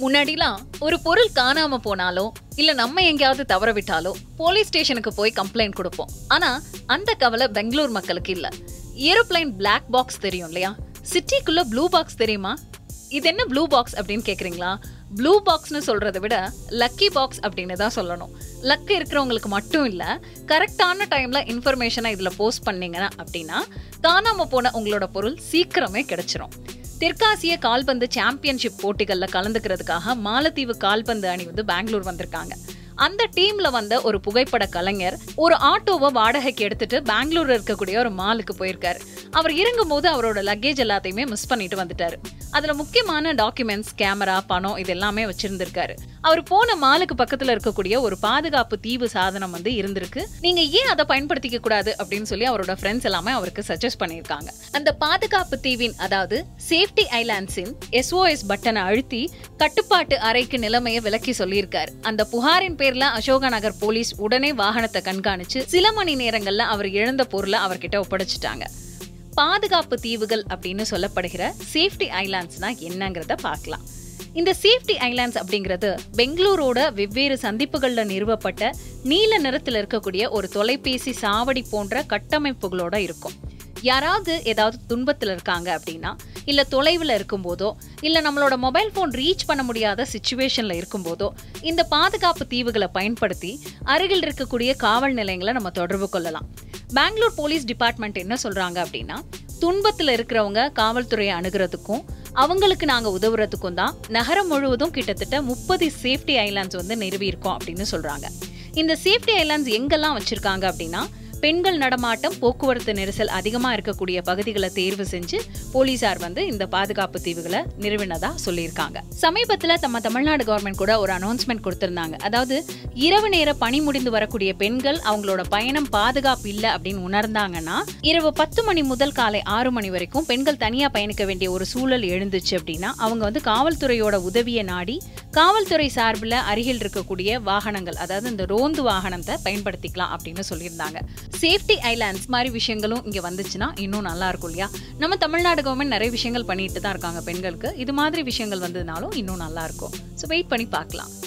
முன்னாடிலாம் ஒரு பொருள் காணாம போனாலோ இல்ல நம்ம எங்கேயாவது தவற விட்டாலோ போலீஸ் ஸ்டேஷனுக்கு போய் கம்ப்ளைண்ட் கொடுப்போம். ஆனா அந்த கவலை பெங்களூர் மக்களுக்கு இல்ல. ஏரோப்ளைன் பிளாக் பாக்ஸ் தெரியும் இல்லையா? சிட்டிக்குள்ள ப்ளூ பாக்ஸ் தெரியுமா? இது என்ன ப்ளூ பாக்ஸ் அப்படின்னு கேக்குறீங்களா? ப்ளூ பாக்ஸ்னு சொல்றத விட லக்கி பாக்ஸ் அப்படின்னு தான் சொல்லணும். லக் இருக்கிறவங்களுக்கு மட்டும் இல்ல கரெக்டான டைம்ல இன்ஃபர்மேஷனை இதுல போஸ்ட் பண்ணீங்கன்னா அப்படின்னா காணாம போன உங்களோட பொருள் சீக்கிரமே கிடைச்சிரும். தெற்காசிய கால்பந்து சாம்பியன்ஷிப் போட்டிகளில் கலந்துக்கிறதுக்காக மாலத்தீவு கால்பந்து அணி வந்து பெங்களூர் வந்திருக்காங்க. அந்த டீம்ல வந்த ஒரு புகைப்பட கலைஞர் ஒரு ஆட்டோவை வாடகைக்கு எடுத்துட்டு பெங்களூர்ல இருக்கக்கூடிய ஒரு மாலுக்கு போயிருக்காரு. அவர் இறங்கும் போது அவரோட லக்கேஜ் எல்லாத்தையுமே மிஸ் பண்ணிட்டு வந்துட்டாரு. அதுல முக்கியமான டாக்குமெண்ட்ஸ் கேமரா பணம் இது எல்லாமே வச்சிருந்திருக்காரு. அவர் போன மாலுக்கு பக்கத்துல இருக்கக்கூடிய ஒரு பாதுகாப்பு தீவு சாதனம் வந்து இருந்திருக்கு. நீங்க ஏன் அதை பயன்படுத்திக்க கூடாது அப்படின்னு சொல்லி அவரோட ஃப்ரெண்ட்ஸ் எல்லாமே அவருக்கு சஜஸ்ட் பண்ணியிருக்காங்க. அந்த பாதுகாப்பு தீவின் அதாவது சேஃப்டி ஐலாண்ட்ஸின் எஸ்ஓஎஸ் பட்டனை அழுத்தி கட்டுப்பாட்டு அறைக்கு நிலைமையை விளக்கி சொல்லியிருக்காரு. அந்த புகாரின் பேர்ல அசோக நகர் போலீஸ் உடனே வாகனத்தை கண்காணிச்சு சில மணி நேரங்கள்ல அவர் இழந்த பொருளை அவர்கிட்ட ஒப்படைச்சிட்டாங்க. பாதுகாப்பு தீவுகள் அப்படின்னு சொல்லப்படுகிற சேஃப்டி ஐலாண்ட்ஸ்னா என்னங்கிறத பார்க்கலாம். இந்த சேஃப்டி ஐலாண்ட்ஸ் அப்படிங்கிறது பெங்களூரோட வெவ்வேறு சந்திப்புகளில் நிறுவப்பட்ட நீல நிறத்தில் இருக்கக்கூடிய ஒரு தொலைபேசி சாவடி போன்ற கட்டமைப்புகளோட இருக்கும். யாராவது ஏதாவது துன்பத்தில் இருக்காங்க அப்படின்னா இல்லை தொலைவில் இருக்கும்போதோ இல்லை நம்மளோட மொபைல் ஃபோன் ரீச் பண்ண முடியாத சுச்சுவேஷனில் இருக்கும்போதோ இந்த பாதுகாப்பு தீவுகளை பயன்படுத்தி அருகில் இருக்கக்கூடிய காவல் நிலையங்களை நம்ம தொடர்பு கொள்ளலாம். பெங்களூர் போலீஸ் டிபார்ட்மெண்ட் என்ன சொல்கிறாங்க அப்படின்னா துன்பத்தில் இருக்கிறவங்க காவல்துறையை அணுகிறதுக்கும் அவங்களுக்கு நாங்க உதவுறதுக்கும் தான் நகரம் முழுவதும் கிட்டத்தட்ட முப்பது சேஃப்டி ஐலாண்ட்ஸ் வந்து நிறுவியிருக்கோம் அப்படின்னு சொல்றாங்க. இந்த சேஃப்டி ஐலாண்ட்ஸ் எங்கெல்லாம் வச்சிருக்காங்க அப்படின்னா பெண்கள் நடமாட்டம் போக்குவரத்து நெரிசல் அதிகமாக இருக்கக்கூடிய பகுதிகளை தேர்வு செஞ்சு போலீசார் வந்து இந்த பாதுகாப்பு தீவுகளை நிறுவினதா சொல்லியிருக்காங்க. சமீபத்தில் நம்ம தமிழ்நாடு கவர்மெண்ட் கூட ஒரு அனௌன்ஸ்மெண்ட் கொடுத்திருந்தாங்க. அதாவது இரவு நேர பணி முடிந்து வரக்கூடிய பெண்கள் அவங்களோட பயணம் பாதுகாப்பு இல்லை அப்படின்னு உணர்ந்தாங்கன்னா இரவு பத்து மணி முதல் காலை ஆறு மணி வரைக்கும் பெண்கள் தனியா பயணிக்க வேண்டிய ஒரு சூழல் எழுந்துச்சு அப்படின்னா அவங்க வந்து காவல்துறையோட உதவியை நாடி காவல்துறை சார்பில் அருகில் இருக்கக்கூடிய வாகனங்கள் அதாவது இந்த ரோந்து வாகனத்தை பயன்படுத்திக்கலாம் அப்படின்னு சொல்லியிருந்தாங்க. சேஃப்டி ஐலாண்ட்ஸ் மாதிரி விஷயங்களும் இங்கே வந்துச்சுன்னா இன்னும் நல்லா இருக்கும் இல்லையா? நம்ம தமிழ்நாடு கவர்மெண்ட் நிறைய விஷயங்கள் பண்ணிட்டு தான் இருக்காங்க பெண்களுக்கு. இது மாதிரி விஷயங்கள் வந்ததுனாலும் இன்னும் நல்லா இருக்கும். ஸோ வெயிட் பண்ணி பார்க்கலாம்.